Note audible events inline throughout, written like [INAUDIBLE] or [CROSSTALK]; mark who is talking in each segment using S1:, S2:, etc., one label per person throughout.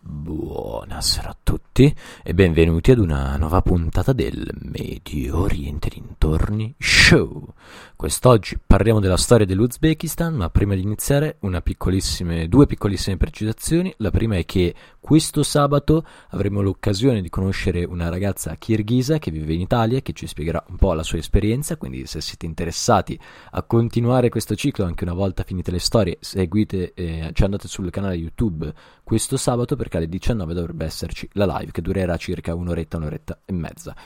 S1: Buonasera a tutti e benvenuti ad una nuova puntata del Medio Oriente dintorni Show. Quest'oggi parliamo della storia dell'Uzbekistan, ma prima di iniziare piccolissime, due piccolissime precisazioni. La prima è che questo sabato avremo l'occasione di conoscere una ragazza kirghisa che vive in Italia che ci spiegherà un po' la sua esperienza, quindi se siete interessati a continuare questo ciclo anche una volta finite le storie, seguite, eh, ci andate sul canale YouTube questo sabato perché alle 19 dovrebbe esserci la live che durerà circa un'oretta, un'oretta e mezza.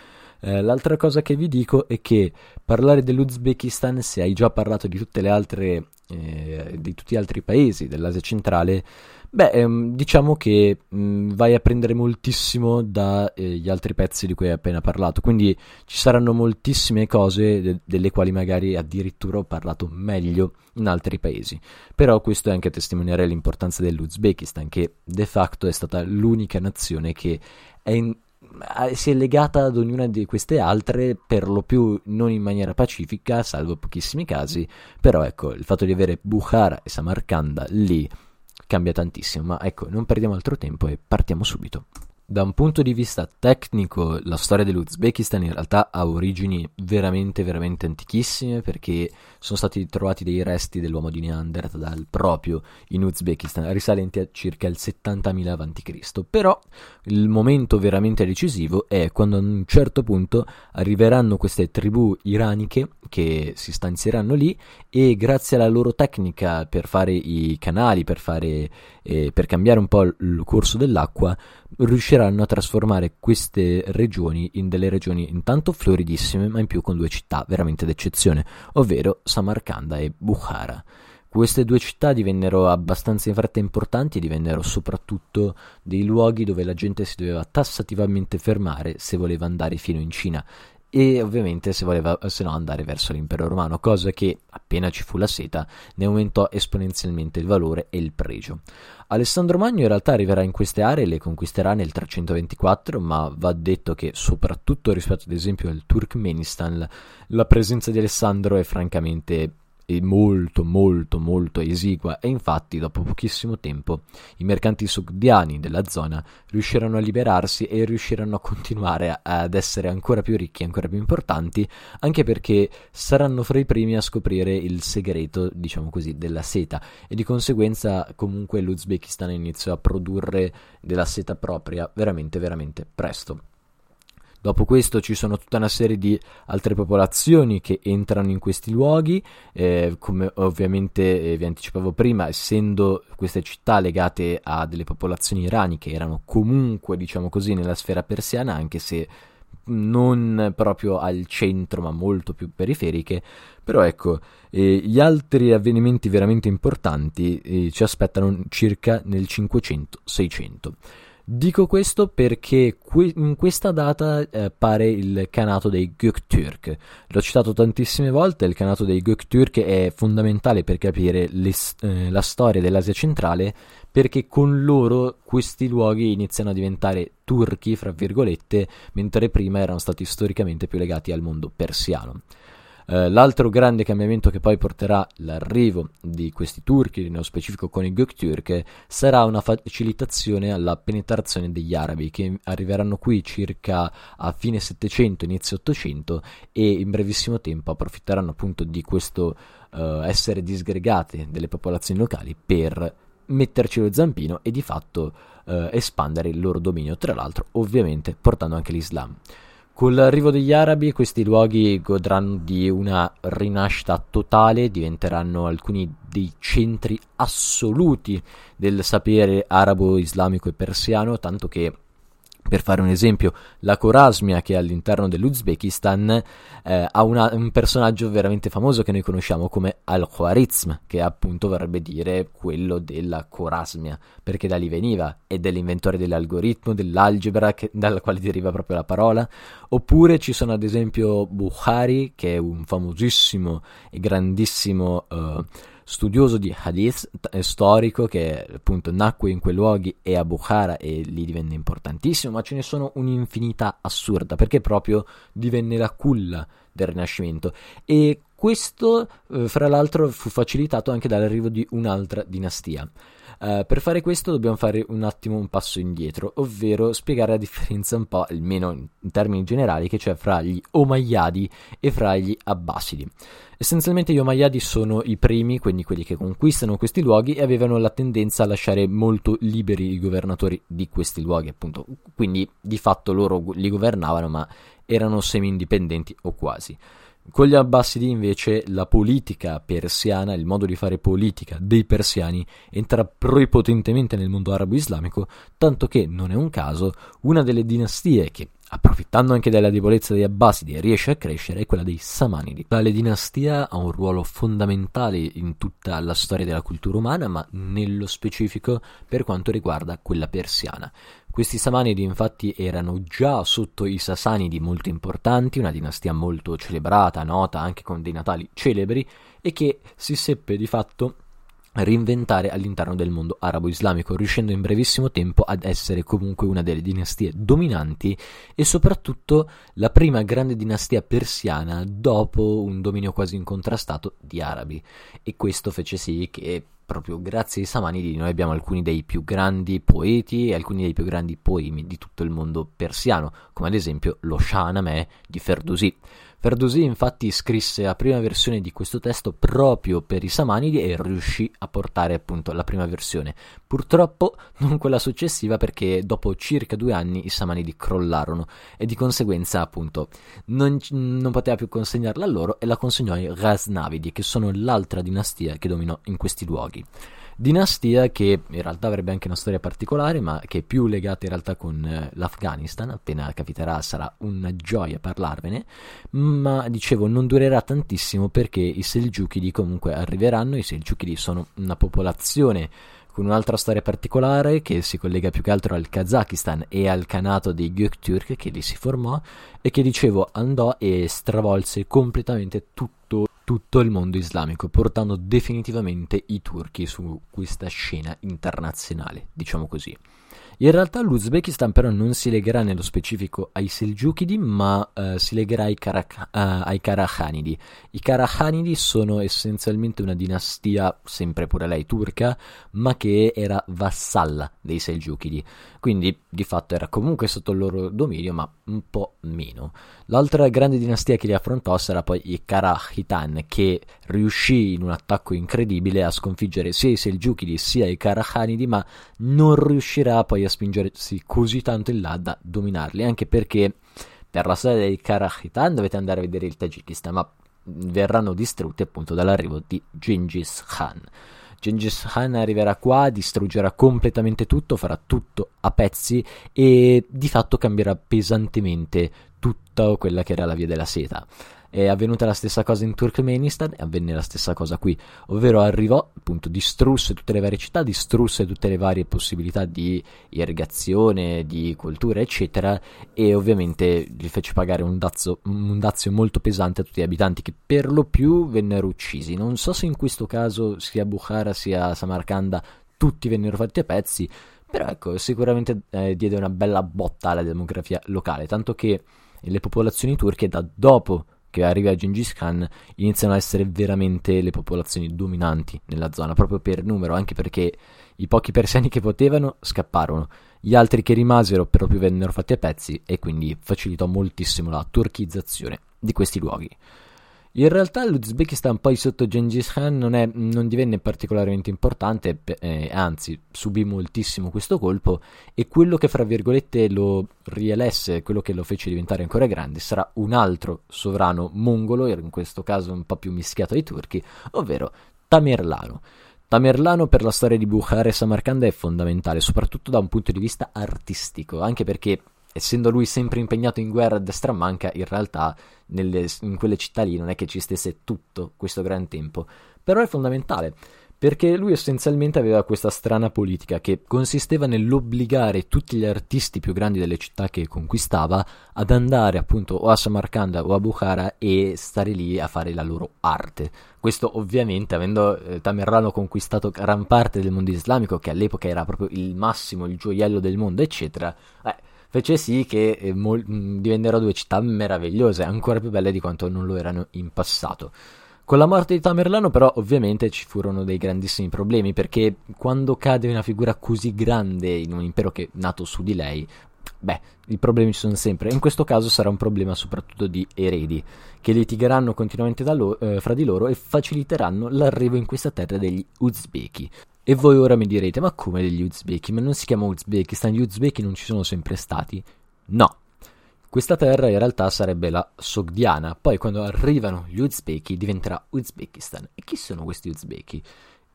S1: Eh, l'altra cosa che vi dico è che parlare dell'Uzbekistan, se hai già parlato di tutte le altre, eh, di tutti gli altri paesi dell'Asia centrale, beh, ehm, diciamo che mh, mm, vai a prendere moltissimo dagli eh, altri pezzi di cui hai appena parlato. Quindi ci saranno moltissime cose de- delle quali magari addirittura ho parlato meglio in altri paesi. Però questo è anche a testimoniare l'importanza dell'Uzbekistan, che de facto è stata l'unica nazione che è in si è legata ad ognuna di queste altre, per lo più non in maniera pacifica, salvo pochissimi casi, però ecco, il fatto di avere Bukhara e Samarcanda lì cambia tantissimo, ma ecco, non perdiamo altro tempo e partiamo subito. Da un punto di vista tecnico, la storia dell'Uzbekistan in realtà ha origini veramente, veramente antichissime perché sono stati trovati dei resti dell'uomo di Neanderthal proprio in Uzbekistan, risalenti a circa il 70.000 a.C. Però il momento veramente decisivo è quando a un certo punto arriveranno queste tribù iraniche che si stanzieranno lì e grazie alla loro tecnica per fare i canali, per, fare, eh, per cambiare un po' il corso dell'acqua, riusciranno a trasformare queste regioni in delle regioni intanto floridissime, ma in più con due città veramente d'eccezione, ovvero Samarcanda e Bukhara. Queste due città divennero abbastanza in fretta importanti e divennero soprattutto dei luoghi dove la gente si doveva tassativamente fermare se voleva andare fino in Cina e ovviamente se voleva se no andare verso l'impero romano, cosa che appena ci fu la seta ne aumentò esponenzialmente il valore e il pregio. Alessandro Magno in realtà arriverà in queste aree e le conquisterà nel 324, ma va detto che soprattutto rispetto ad esempio al Turkmenistan la presenza di Alessandro è francamente molto molto molto esigua e infatti dopo pochissimo tempo i mercanti sogdiani della zona riusciranno a liberarsi e riusciranno a continuare ad essere ancora più ricchi, ancora più importanti, anche perché saranno fra i primi a scoprire il segreto, diciamo così, della seta e di conseguenza comunque l'Uzbekistan iniziò a produrre della seta propria veramente veramente presto. Dopo questo ci sono tutta una serie di altre popolazioni che entrano in questi luoghi, eh, come ovviamente eh, vi anticipavo prima, essendo queste città legate a delle popolazioni irani che erano comunque, diciamo così, nella sfera persiana, anche se non proprio al centro, ma molto più periferiche. Però ecco, eh, gli altri avvenimenti veramente importanti eh, ci aspettano circa nel 500-600. Dico questo perché in questa data eh, pare il canato dei Göktürk. L'ho citato tantissime volte, il canato dei Göktürk è fondamentale per capire le, eh, la storia dell'Asia centrale perché con loro questi luoghi iniziano a diventare turchi, fra virgolette, mentre prima erano stati storicamente più legati al mondo persiano. Eh, l'altro grande cambiamento che poi porterà l'arrivo di questi turchi, nello specifico con i Göktürk, sarà una facilitazione alla penetrazione degli arabi che arriveranno qui circa a fine 700, inizio 800 e in brevissimo tempo approfitteranno appunto di questo uh, essere disgregate delle popolazioni locali per metterci lo zampino e di fatto eh, espandere il loro dominio, tra l'altro ovviamente portando anche l'Islam. Con l'arrivo degli arabi questi luoghi godranno di una rinascita totale, diventeranno alcuni dei centri assoluti del sapere arabo, islamico e persiano, tanto che per fare un esempio, la Corasmia, che all'interno dell'Uzbekistan, eh, ha una, un personaggio veramente famoso che noi conosciamo come Al-Khwarizm, che appunto vorrebbe dire quello della Corasmia, perché da lì veniva, è dell'inventore dell'algoritmo, dell'algebra, che, dalla quale deriva proprio la parola. Oppure ci sono ad esempio Bukhari, che è un famosissimo e grandissimo... Uh, studioso di hadith eh, storico che appunto nacque in quei luoghi e a Bukhara e lì divenne importantissimo, ma ce ne sono un'infinità assurda perché proprio divenne la culla del Rinascimento e questo eh, fra l'altro fu facilitato anche dall'arrivo di un'altra dinastia. Uh, per fare questo dobbiamo fare un attimo un passo indietro, ovvero spiegare la differenza un po', almeno in termini generali, che c'è fra gli Omayyadi e fra gli Abbasidi. Essenzialmente gli Omayyadi sono i primi, quindi quelli che conquistano questi luoghi e avevano la tendenza a lasciare molto liberi i governatori di questi luoghi, appunto. Quindi di fatto loro li governavano, ma erano semi-indipendenti o quasi. Con gli Abbasidi invece la politica persiana, il modo di fare politica dei persiani entra prepotentemente nel mondo arabo-islamico, tanto che non è un caso una delle dinastie che approfittando anche della debolezza degli Abbasidi, riesce a crescere è quella dei Samanidi. Tale dinastia ha un ruolo fondamentale in tutta la storia della cultura umana, ma nello specifico per quanto riguarda quella persiana. Questi Samanidi infatti erano già sotto i Sasanidi molto importanti, una dinastia molto celebrata, nota anche con dei natali celebri, e che si seppe di fatto reinventare all'interno del mondo arabo-islamico, riuscendo in brevissimo tempo ad essere comunque una delle dinastie dominanti e soprattutto la prima grande dinastia persiana dopo un dominio quasi incontrastato di arabi. E questo fece sì che proprio grazie ai Samanidi noi abbiamo alcuni dei più grandi poeti e alcuni dei più grandi poemi di tutto il mondo persiano, come ad esempio lo Shahnameh di Ferdusi. Ferdosi infatti scrisse la prima versione di questo testo proprio per i Samanidi e riuscì a portare appunto la prima versione. Purtroppo non quella successiva perché dopo circa due anni i Samanidi crollarono e di conseguenza appunto non, non poteva più consegnarla a loro e la consegnò ai Ghaznavidi che sono l'altra dinastia che dominò in questi luoghi. Dinastia che in realtà avrebbe anche una storia particolare, ma che è più legata in realtà con eh, l'Afghanistan. Appena capiterà sarà una gioia parlarvene. Ma dicevo, non durerà tantissimo perché i Selgiukidi comunque arriveranno. I Selgiukidi sono una popolazione con un'altra storia particolare che si collega più che altro al Kazakistan e al Kanato dei Göktürk che lì si formò e che dicevo andò e stravolse completamente tutto tutto il mondo islamico, portando definitivamente i turchi su questa scena internazionale, diciamo così. In realtà l'Uzbekistan però non si legherà nello specifico ai Selgiukidi, ma uh, si legherà ai, Karak- uh, ai Karakhanidi. I Karakhanidi sono essenzialmente una dinastia, sempre pure lei turca, ma che era vassalla dei Selgiukidi. Quindi di fatto era comunque sotto il loro dominio, ma un po' meno. L'altra grande dinastia che li affrontò sarà poi i Karahitan, che riuscì in un attacco incredibile a sconfiggere sia i Selgiukidi sia i Karakhanidi, ma non riuscirà poi a spingersi così tanto in là da dominarli, anche perché per la storia dei Karahitan dovete andare a vedere il Tagikistan, ma verranno distrutti appunto dall'arrivo di Genghis Khan. Genghis Khan arriverà qua, distruggerà completamente tutto, farà tutto a pezzi e di fatto cambierà pesantemente tutta quella che era la via della seta. È avvenuta la stessa cosa in Turkmenistan e avvenne la stessa cosa qui, ovvero arrivò, appunto, distrusse tutte le varie città, distrusse tutte le varie possibilità di irrigazione, di cultura, eccetera, e ovviamente gli fece pagare un dazio, un dazio molto pesante a tutti gli abitanti che per lo più vennero uccisi. Non so se in questo caso sia Bukhara sia Samarcanda tutti vennero fatti a pezzi, però ecco, sicuramente eh, diede una bella botta alla demografia locale, tanto che le popolazioni turche da dopo che arriva Gengis Khan iniziano a essere veramente le popolazioni dominanti nella zona, proprio per numero, anche perché i pochi persiani che potevano scapparono, gli altri che rimasero proprio vennero fatti a pezzi e quindi facilitò moltissimo la turchizzazione di questi luoghi. In realtà l'Uzbekistan poi sotto Gengis Khan non, è, non divenne particolarmente importante, eh, anzi subì moltissimo questo colpo e quello che fra virgolette lo rielesse, quello che lo fece diventare ancora grande, sarà un altro sovrano mongolo, in questo caso un po' più mischiato ai turchi, ovvero Tamerlano. Tamerlano per la storia di Bukhara e Samarcanda è fondamentale, soprattutto da un punto di vista artistico, anche perché essendo lui sempre impegnato in guerra a destra manca, in realtà nelle, in quelle città lì non è che ci stesse tutto questo gran tempo. Però è fondamentale, perché lui essenzialmente aveva questa strana politica che consisteva nell'obbligare tutti gli artisti più grandi delle città che conquistava ad andare appunto o a Samarcanda o a Bukhara e stare lì a fare la loro arte. Questo ovviamente avendo eh, Tamerlano conquistato gran parte del mondo islamico, che all'epoca era proprio il massimo, il gioiello del mondo, eccetera, eh, fece sì che eh, mol- divennero due città meravigliose, ancora più belle di quanto non lo erano in passato. Con la morte di Tamerlano però ovviamente ci furono dei grandissimi problemi perché quando cade una figura così grande in un impero che è nato su di lei, beh, i problemi ci sono sempre. In questo caso sarà un problema soprattutto di eredi che litigheranno continuamente lo- eh, fra di loro e faciliteranno l'arrivo in questa terra degli Uzbeki. E voi ora mi direte, ma come degli Uzbeki? Ma non si chiama Uzbekistan, gli Uzbeki non ci sono sempre stati? No. Questa terra in realtà sarebbe la Sogdiana, poi quando arrivano gli Uzbeki diventerà Uzbekistan. E chi sono questi Uzbeki?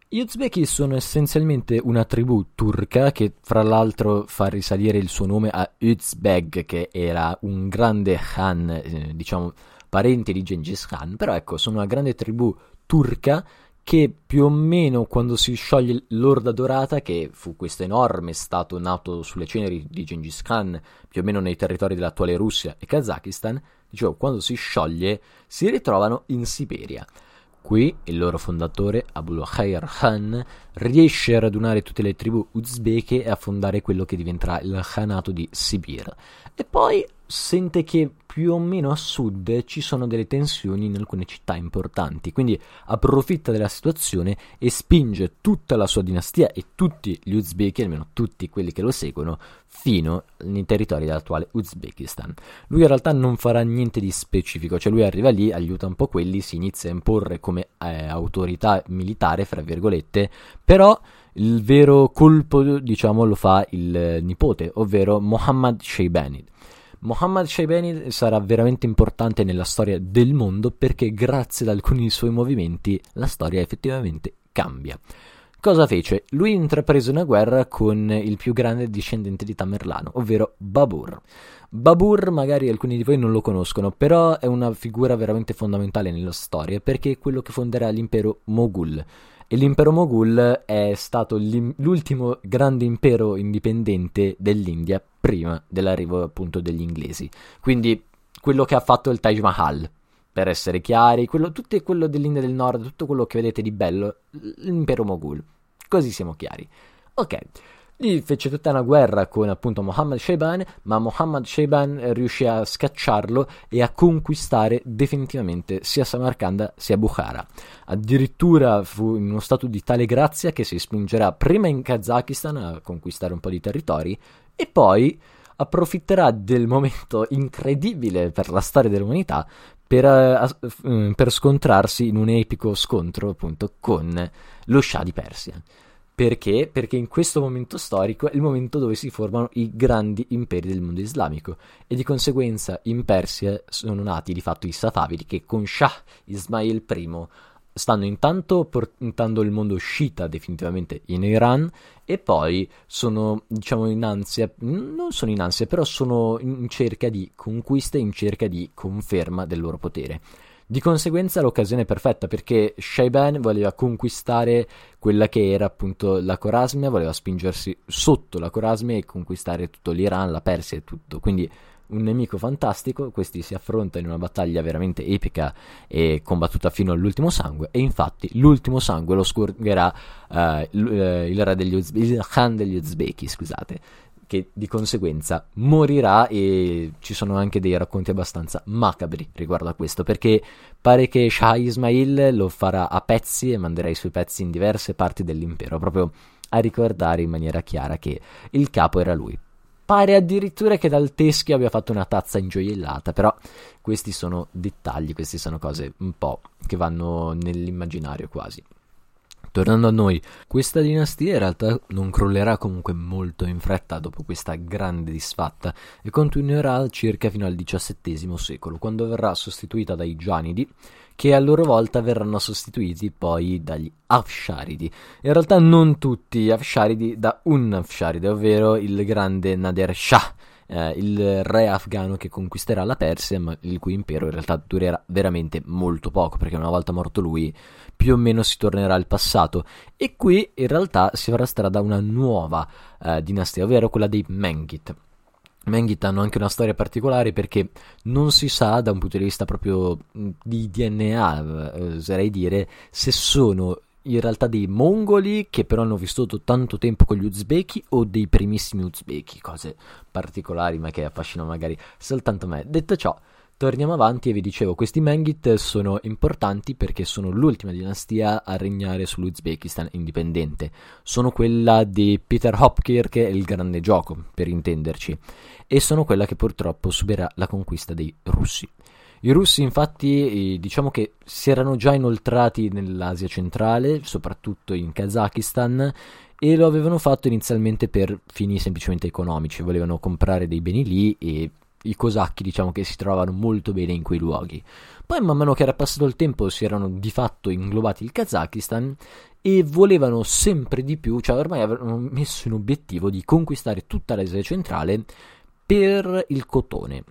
S1: Gli Uzbeki sono essenzialmente una tribù turca che fra l'altro fa risalire il suo nome a Uzbeg, che era un grande Khan, eh, diciamo parente di Gengis Khan, però ecco, sono una grande tribù turca che più o meno quando si scioglie l'Orda Dorata, che fu questo enorme stato nato sulle ceneri di Gengis Khan, più o meno nei territori dell'attuale Russia e Kazakistan, dicevo, quando si scioglie si ritrovano in Siberia. Qui il loro fondatore, Abul Khair Khan, riesce a radunare tutte le tribù uzbeke e a fondare quello che diventerà il Khanato di Sibir. E poi sente che più o meno a sud ci sono delle tensioni in alcune città importanti, quindi approfitta della situazione e spinge tutta la sua dinastia e tutti gli Uzbeki, almeno tutti quelli che lo seguono, fino nei territori dell'attuale Uzbekistan. Lui in realtà non farà niente di specifico, cioè lui arriva lì, aiuta un po' quelli, si inizia a imporre come eh, autorità militare, fra virgolette, però il vero colpo, diciamo, lo fa il nipote, ovvero Mohammad Sheibani. Mohammad Shaibani sarà veramente importante nella storia del mondo perché grazie ad alcuni suoi movimenti la storia effettivamente cambia. Cosa fece? Lui intraprese una guerra con il più grande discendente di Tamerlano, ovvero Babur. Babur magari alcuni di voi non lo conoscono, però è una figura veramente fondamentale nella storia perché è quello che fonderà l'impero Moghul e l'impero Moghul è stato l'ultimo grande impero indipendente dell'India prima dell'arrivo appunto degli inglesi. Quindi quello che ha fatto il Taj Mahal, per essere chiari, quello, tutto quello dell'India del Nord, tutto quello che vedete di bello, l'impero Moghul. Così siamo chiari. Ok. Gli fece tutta una guerra con appunto Mohammed Shaiban, ma Mohammed Shaiban riuscì a scacciarlo e a conquistare definitivamente sia Samarcanda sia Bukhara. Addirittura fu in uno stato di tale grazia che si spingerà prima in Kazakistan a conquistare un po' di territori e poi approfitterà del momento [LAUGHS] incredibile per la storia dell'umanità per, uh, per scontrarsi in un epico scontro appunto con lo Shah di Persia. Perché? Perché in questo momento storico è il momento dove si formano i grandi imperi del mondo islamico e di conseguenza in Persia sono nati di fatto i Safavidi che con Shah Ismail I stanno intanto portando il mondo sciita definitivamente in Iran e poi sono diciamo in ansia, non sono in ansia però sono in cerca di conquista, in cerca di conferma del loro potere. Di conseguenza l'occasione è perfetta perché Shaiban voleva conquistare quella che era appunto la Corasmia, voleva spingersi sotto la Corasmia e conquistare tutto l'Iran, la Persia e tutto. Quindi un nemico fantastico, questi si affrontano in una battaglia veramente epica e combattuta fino all'ultimo sangue e infatti l'ultimo sangue lo scorgerà uh, il re degli Uzbeki, il Khan degli Uzbeki, scusate che di conseguenza morirà e ci sono anche dei racconti abbastanza macabri riguardo a questo perché pare che Shah Ismail lo farà a pezzi e manderà i suoi pezzi in diverse parti dell'impero proprio a ricordare in maniera chiara che il capo era lui Pare addirittura che dal Teschi abbia fatto una tazza ingioiellata, però questi sono dettagli, queste sono cose un po' che vanno nell'immaginario quasi. Tornando a noi, questa dinastia in realtà non crollerà comunque molto in fretta dopo questa grande disfatta e continuerà circa fino al XVII secolo, quando verrà sostituita dai Gianidi, che a loro volta verranno sostituiti poi dagli Afsharidi. In realtà non tutti Afsharidi, da un Afsharide, ovvero il grande Nader Shah, eh, il re afgano che conquisterà la Persia, ma il cui impero in realtà durerà veramente molto poco, perché una volta morto lui più o meno si tornerà al passato. E qui in realtà si farà strada una nuova eh, dinastia, ovvero quella dei Mengit. Mengit hanno anche una storia particolare perché non si sa da un punto di vista proprio di DNA, eh, oserei dire, se sono in realtà dei mongoli che però hanno vissuto tanto tempo con gli uzbeki o dei primissimi uzbeki, cose particolari ma che affascinano magari soltanto me. Detto ciò, torniamo avanti e vi dicevo, questi Mengit sono importanti perché sono l'ultima dinastia a regnare sull'Uzbekistan indipendente. Sono quella di Peter Hopkirk il grande gioco, per intenderci, e sono quella che purtroppo subirà la conquista dei russi. I russi infatti eh, diciamo che si erano già inoltrati nell'Asia centrale, soprattutto in Kazakistan, e lo avevano fatto inizialmente per fini semplicemente economici, volevano comprare dei beni lì e i cosacchi diciamo che si trovavano molto bene in quei luoghi. Poi man mano che era passato il tempo si erano di fatto inglobati il Kazakistan e volevano sempre di più, cioè ormai avevano messo in obiettivo di conquistare tutta l'Asia centrale per il cotone.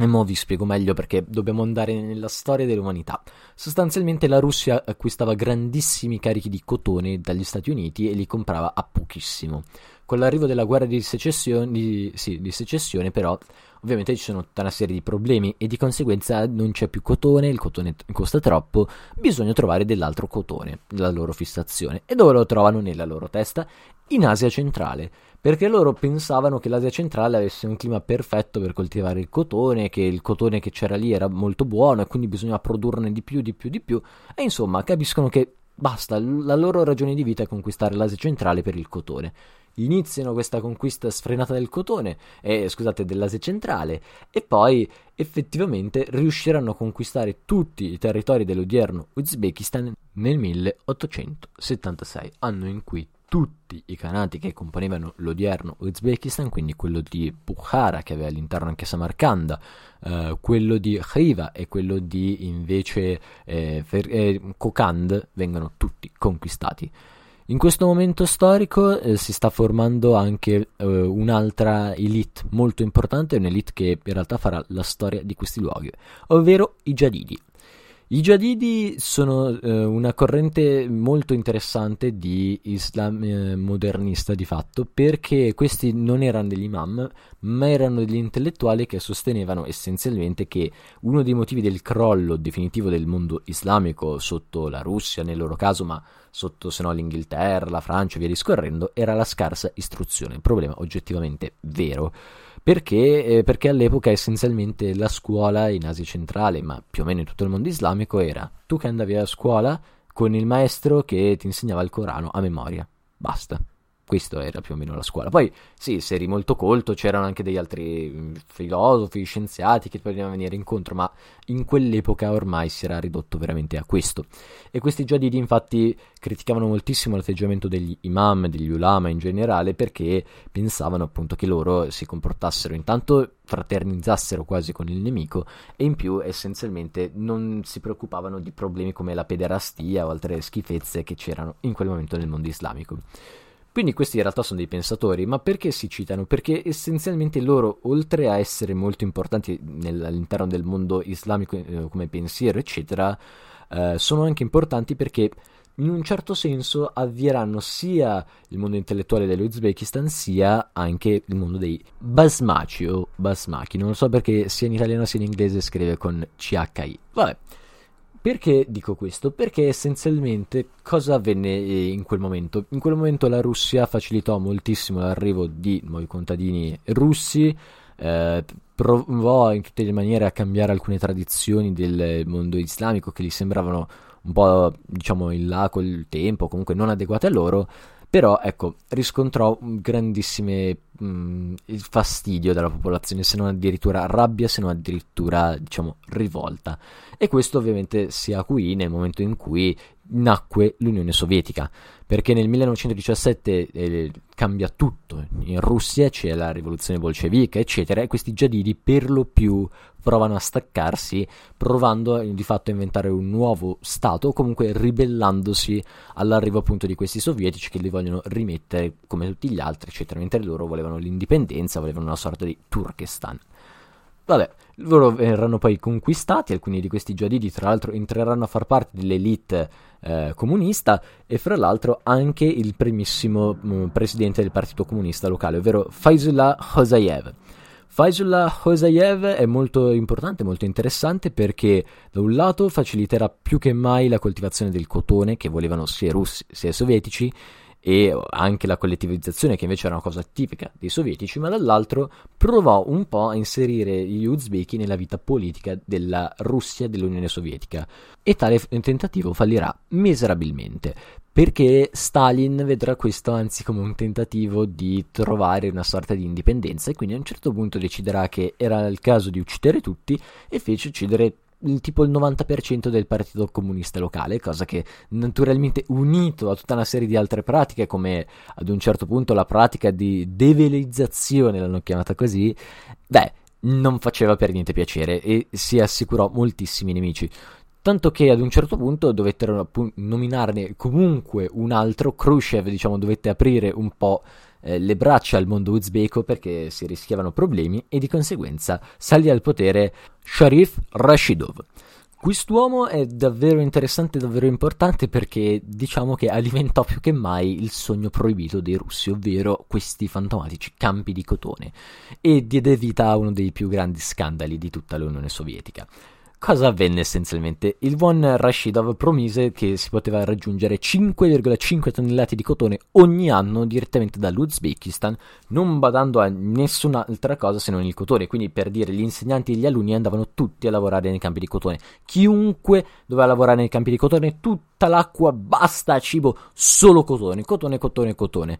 S1: E mo vi spiego meglio perché dobbiamo andare nella storia dell'umanità. Sostanzialmente la Russia acquistava grandissimi carichi di cotone dagli Stati Uniti e li comprava a pochissimo. Con l'arrivo della guerra di secessione, di, sì, di secessione però, ovviamente ci sono tutta una serie di problemi e di conseguenza non c'è più cotone, il cotone costa troppo, bisogna trovare dell'altro cotone, la loro fissazione. E dove lo trovano nella loro testa? In Asia centrale perché loro pensavano che l'Asia centrale avesse un clima perfetto per coltivare il cotone, che il cotone che c'era lì era molto buono e quindi bisognava produrne di più, di più, di più, e insomma capiscono che basta, la loro ragione di vita è conquistare l'Asia centrale per il cotone. Iniziano questa conquista sfrenata del cotone, eh, scusate, dell'Asia centrale, e poi effettivamente riusciranno a conquistare tutti i territori dell'odierno Uzbekistan nel 1876, anno in cui tutti i canati che componevano l'odierno Uzbekistan, quindi quello di Bukhara che aveva all'interno anche Samarkanda, eh, quello di Khiva e quello di invece eh, Fer- eh, Kokand vengono tutti conquistati. In questo momento storico eh, si sta formando anche eh, un'altra elite molto importante, un'elite che in realtà farà la storia di questi luoghi, ovvero i Jadidi. I Jadidi sono eh, una corrente molto interessante di Islam eh, modernista di fatto perché questi non erano degli imam ma erano degli intellettuali che sostenevano essenzialmente che uno dei motivi del crollo definitivo del mondo islamico sotto la Russia nel loro caso ma sotto se no l'Inghilterra, la Francia e via discorrendo era la scarsa istruzione, problema oggettivamente vero perché, eh, perché all'epoca essenzialmente la scuola in Asia centrale, ma più o meno in tutto il mondo islamico, era tu che andavi a scuola con il maestro che ti insegnava il Corano a memoria. Basta. Questo era più o meno la scuola. Poi, sì, se eri molto colto, c'erano anche degli altri mm, filosofi, scienziati che potevano venire incontro, ma in quell'epoca ormai si era ridotto veramente a questo. E questi Jadidi, infatti, criticavano moltissimo l'atteggiamento degli imam, degli ulama in generale, perché pensavano appunto che loro si comportassero intanto fraternizzassero quasi con il nemico e in più essenzialmente non si preoccupavano di problemi come la pederastia o altre schifezze che c'erano in quel momento nel mondo islamico. Quindi questi in realtà sono dei pensatori, ma perché si citano? Perché essenzialmente loro, oltre a essere molto importanti nel, all'interno del mondo islamico eh, come pensiero, eccetera, eh, sono anche importanti perché in un certo senso avvieranno sia il mondo intellettuale dell'Uzbekistan sia anche il mondo dei basmaci o basmachi. Non lo so perché sia in italiano sia in inglese scrive con CHI. Vabbè. Perché dico questo? Perché essenzialmente cosa avvenne eh, in quel momento? In quel momento la Russia facilitò moltissimo l'arrivo di nuovi contadini russi, eh, provò in tutte le maniere a cambiare alcune tradizioni del mondo islamico che gli sembravano un po' diciamo in là col tempo, comunque non adeguate a loro, Però ecco, riscontrò grandissime mh, mm, fastidio dalla popolazione, se non addirittura rabbia, se non addirittura diciamo rivolta. E questo ovviamente si acuì nel momento in cui nacque l'Unione Sovietica, perché nel 1917 eh, cambia tutto, in Russia c'è la rivoluzione bolscevica, eccetera, e questi giadidi per lo più provano a staccarsi, provando di fatto a inventare un nuovo Stato, o comunque ribellandosi all'arrivo appunto di questi sovietici che li vogliono rimettere come tutti gli altri, eccetera, mentre loro volevano l'indipendenza, volevano una sorta di Turkestan. Vabbè, loro verranno poi conquistati, alcuni di questi giadidi tra l'altro entreranno a far parte dell'elite eh, comunista e fra l'altro anche il primissimo mh, mm, presidente del partito comunista locale, ovvero Faizullah Hosayev. Faizullah Hosayev è molto importante, molto interessante perché da un lato faciliterà più che mai la coltivazione del cotone che volevano sia russi sia sovietici e anche la collettivizzazione che invece era una cosa tipica dei sovietici, ma dall'altro provò un po' a inserire gli uzbeki nella vita politica della Russia e dell'Unione Sovietica. E tale tentativo fallirà miserabilmente perché Stalin vedrà questo anzi come un tentativo di trovare una sorta di indipendenza e quindi a un certo punto deciderà che era il caso di uccidere tutti e fece uccidere il, tipo il 90% del partito comunista locale, cosa che naturalmente unito a tutta una serie di altre pratiche come ad un certo punto la pratica di develizzazione, l'hanno chiamata così, beh, non faceva per niente piacere e si assicurò moltissimi nemici. Tanto che ad un certo punto dovettero nominarne comunque un altro, Khrushchev diciamo dovette aprire un po' eh, le braccia al mondo uzbeko perché si rischiavano problemi e di conseguenza salì al potere Sharif Rashidov. Quest'uomo è davvero interessante, davvero importante perché diciamo che alimentò più che mai il sogno proibito dei russi, ovvero questi fantomatici campi di cotone, e diede vita a uno dei più grandi scandali di tutta l'Unione Sovietica. Cosa avvenne essenzialmente? Il buon Rashidov promise che si poteva raggiungere 5,5 tonnellate di cotone ogni anno direttamente dall'Uzbekistan, non badando a nessun'altra cosa se non il cotone. Quindi, per dire, gli insegnanti e gli alunni andavano tutti a lavorare nei campi di cotone. Chiunque doveva lavorare nei campi di cotone, tutta l'acqua, basta cibo, solo cotone, cotone, cotone, cotone.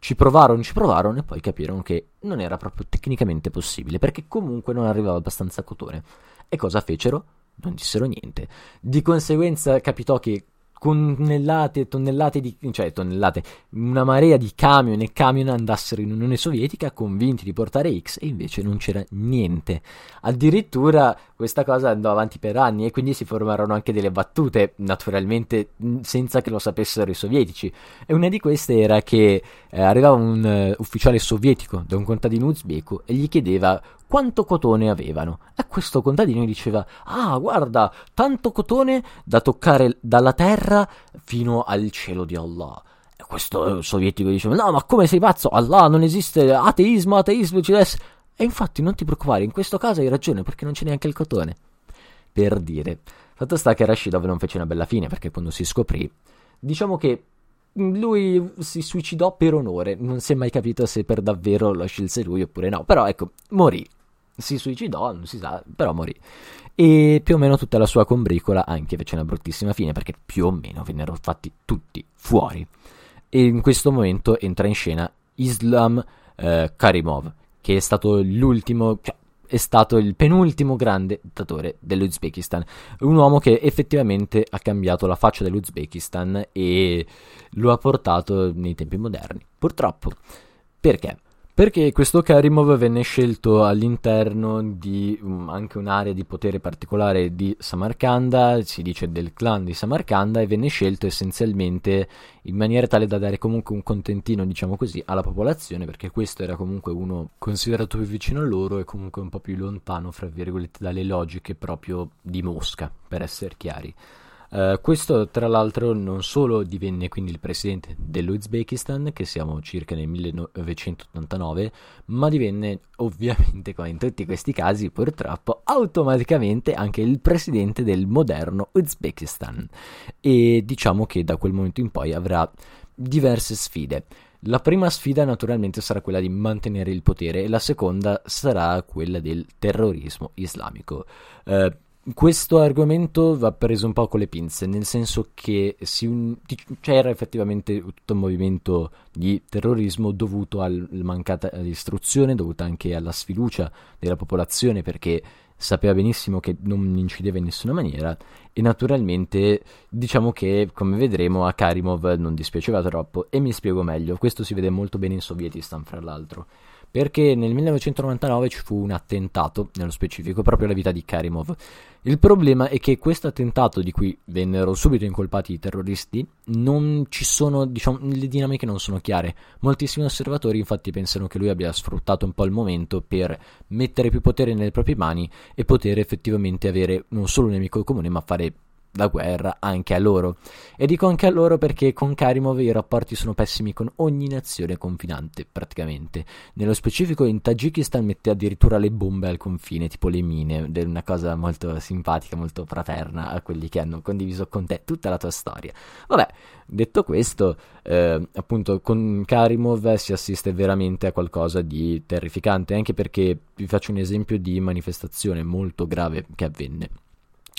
S1: Ci provarono, ci provarono e poi capirono che non era proprio tecnicamente possibile perché comunque non arrivava abbastanza cotone. E cosa fecero? Non dissero niente. Di conseguenza capitò che tonnellate e tonnellate di cioè tonnellate una marea di camion e camion andassero in Unione Sovietica convinti di portare X e invece non c'era niente addirittura questa cosa andò avanti per anni e quindi si formarono anche delle battute naturalmente senza che lo sapessero i sovietici e una di queste era che eh, arrivava un uh, ufficiale sovietico da un contadino uzbeko e gli chiedeva quanto cotone avevano. E questo contadino gli diceva: Ah, guarda, tanto cotone da toccare dalla terra fino al cielo di Allah. E questo sovietico diceva: No, ma come sei pazzo? Allah non esiste, ateismo, ateismo ci essere. E infatti non ti preoccupare, in questo caso hai ragione perché non c'è neanche il cotone. Per dire. Fatto sta che Rashidov non fece una bella fine perché quando si scoprì, diciamo che lui si suicidò per onore, non si è mai capito se per davvero lo scelse lui oppure no, però ecco, morì si suicidò, non si sa, però morì. E più o meno tutta la sua combricola anche fece una bruttissima fine perché più o meno vennero fatti tutti fuori. E in questo momento entra in scena Islam eh, Karimov, che è stato l'ultimo, cioè, è stato il penultimo grande dittatore dell'Uzbekistan, un uomo che effettivamente ha cambiato la faccia dell'Uzbekistan e lo ha portato nei tempi moderni. Purtroppo. Perché? Perché questo Karimov venne scelto all'interno di um, anche un'area di potere particolare di Samarcanda, si dice del clan di Samarcanda, e venne scelto essenzialmente in maniera tale da dare comunque un contentino, diciamo così, alla popolazione, perché questo era comunque uno considerato più vicino a loro e comunque un po' più lontano, fra virgolette, dalle logiche proprio di Mosca, per essere chiari. Uh, questo tra l'altro non solo divenne quindi il presidente dell'Uzbekistan, che siamo circa nel 1989, ma divenne ovviamente, come in tutti questi casi purtroppo, automaticamente anche il presidente del moderno Uzbekistan. E diciamo che da quel momento in poi avrà diverse sfide. La prima sfida naturalmente sarà quella di mantenere il potere e la seconda sarà quella del terrorismo islamico. Uh, questo argomento va preso un po' con le pinze, nel senso che un, c'era effettivamente tutto un movimento di terrorismo dovuto alla mancata istruzione, dovuta anche alla sfiducia della popolazione perché sapeva benissimo che non incideva in nessuna maniera. E naturalmente diciamo che come vedremo a Karimov non dispiaceva troppo e mi spiego meglio, questo si vede molto bene in Sovietistan fra l'altro perché nel 1999 ci fu un attentato, nello specifico proprio alla vita di Karimov. Il problema è che questo attentato, di cui vennero subito incolpati i terroristi, non ci sono, diciamo, le dinamiche non sono chiare. Moltissimi osservatori infatti pensano che lui abbia sfruttato un po' il momento per mettere più potere nelle proprie mani e poter effettivamente avere non solo un nemico comune, ma fare la guerra anche a loro. E dico anche a loro perché con Karimov i rapporti sono pessimi con ogni nazione confinante, praticamente. Nello specifico in Tagikistan mette addirittura le bombe al confine, tipo le mine, è una cosa molto simpatica, molto fraterna a quelli che hanno condiviso con te tutta la tua storia. Vabbè, detto questo, eh, appunto con Karimov si assiste veramente a qualcosa di terrificante, anche perché vi faccio un esempio di manifestazione molto grave che avvenne.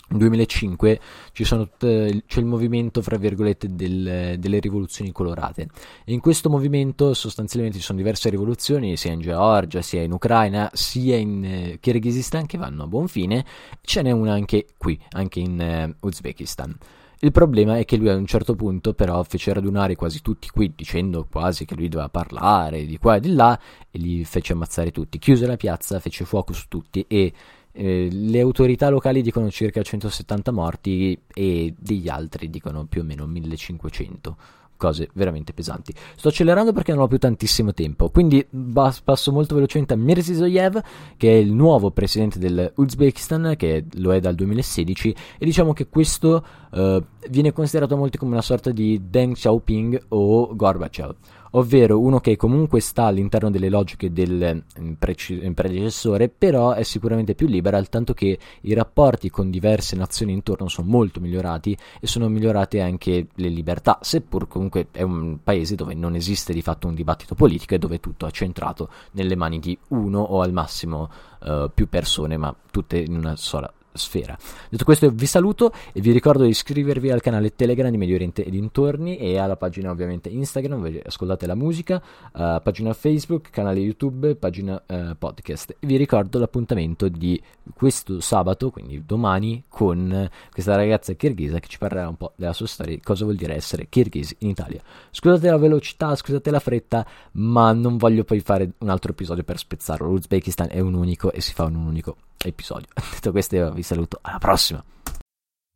S1: 2005 sono, c'è il movimento, fra virgolette, del, delle rivoluzioni colorate. E in questo movimento sostanzialmente ci sono diverse rivoluzioni, sia in Georgia, sia in Ucraina, sia in eh, Kirghizistan che vanno a buon fine. Ce n'è una anche qui, anche in eh, Uzbekistan. Il problema è che lui a un certo punto però fece radunare quasi tutti qui dicendo quasi che lui doveva parlare di qua e di là e li fece ammazzare tutti. Chiuse la piazza, fece fuoco su tutti e eh, le autorità locali dicono circa 170 morti e degli altri dicono più o meno 1500 cose veramente pesanti. Sto accelerando perché non ho più tantissimo tempo, quindi bas- passo molto velocemente a Mirziyoyev, che è il nuovo presidente dell'Uzbekistan, che lo è dal 2016, e diciamo che questo uh, viene considerato a molti come una sorta di Deng Xiaoping o Gorbachev ovvero uno che comunque sta all'interno delle logiche del prece- mm, predecessore, però è sicuramente più libera, al tanto che i rapporti con diverse nazioni intorno sono molto migliorati e sono migliorate anche le libertà, seppur comunque è un paese dove non esiste di fatto un dibattito politico e dove tutto è centrato nelle mani di uno o al massimo uh, più persone, ma tutte in una sola sfera. Detto questo vi saluto e vi ricordo di iscrivervi al canale Telegram di Medio Oriente e dintorni e alla pagina ovviamente Instagram dove ascoltate la musica, uh, pagina Facebook, canale YouTube, pagina uh, podcast. Vi ricordo l'appuntamento di questo sabato, quindi domani, con questa ragazza kirghisa che ci parlerà un po' della sua storia, cosa vuol dire essere kirghisi in Italia. Scusate la velocità, scusate la fretta, ma non voglio poi fare un altro episodio per spezzarlo. L'Uzbekistan è un unico e si fa un unico episodio. [LAUGHS] Detto questo, io vi saluto. Alla prossima.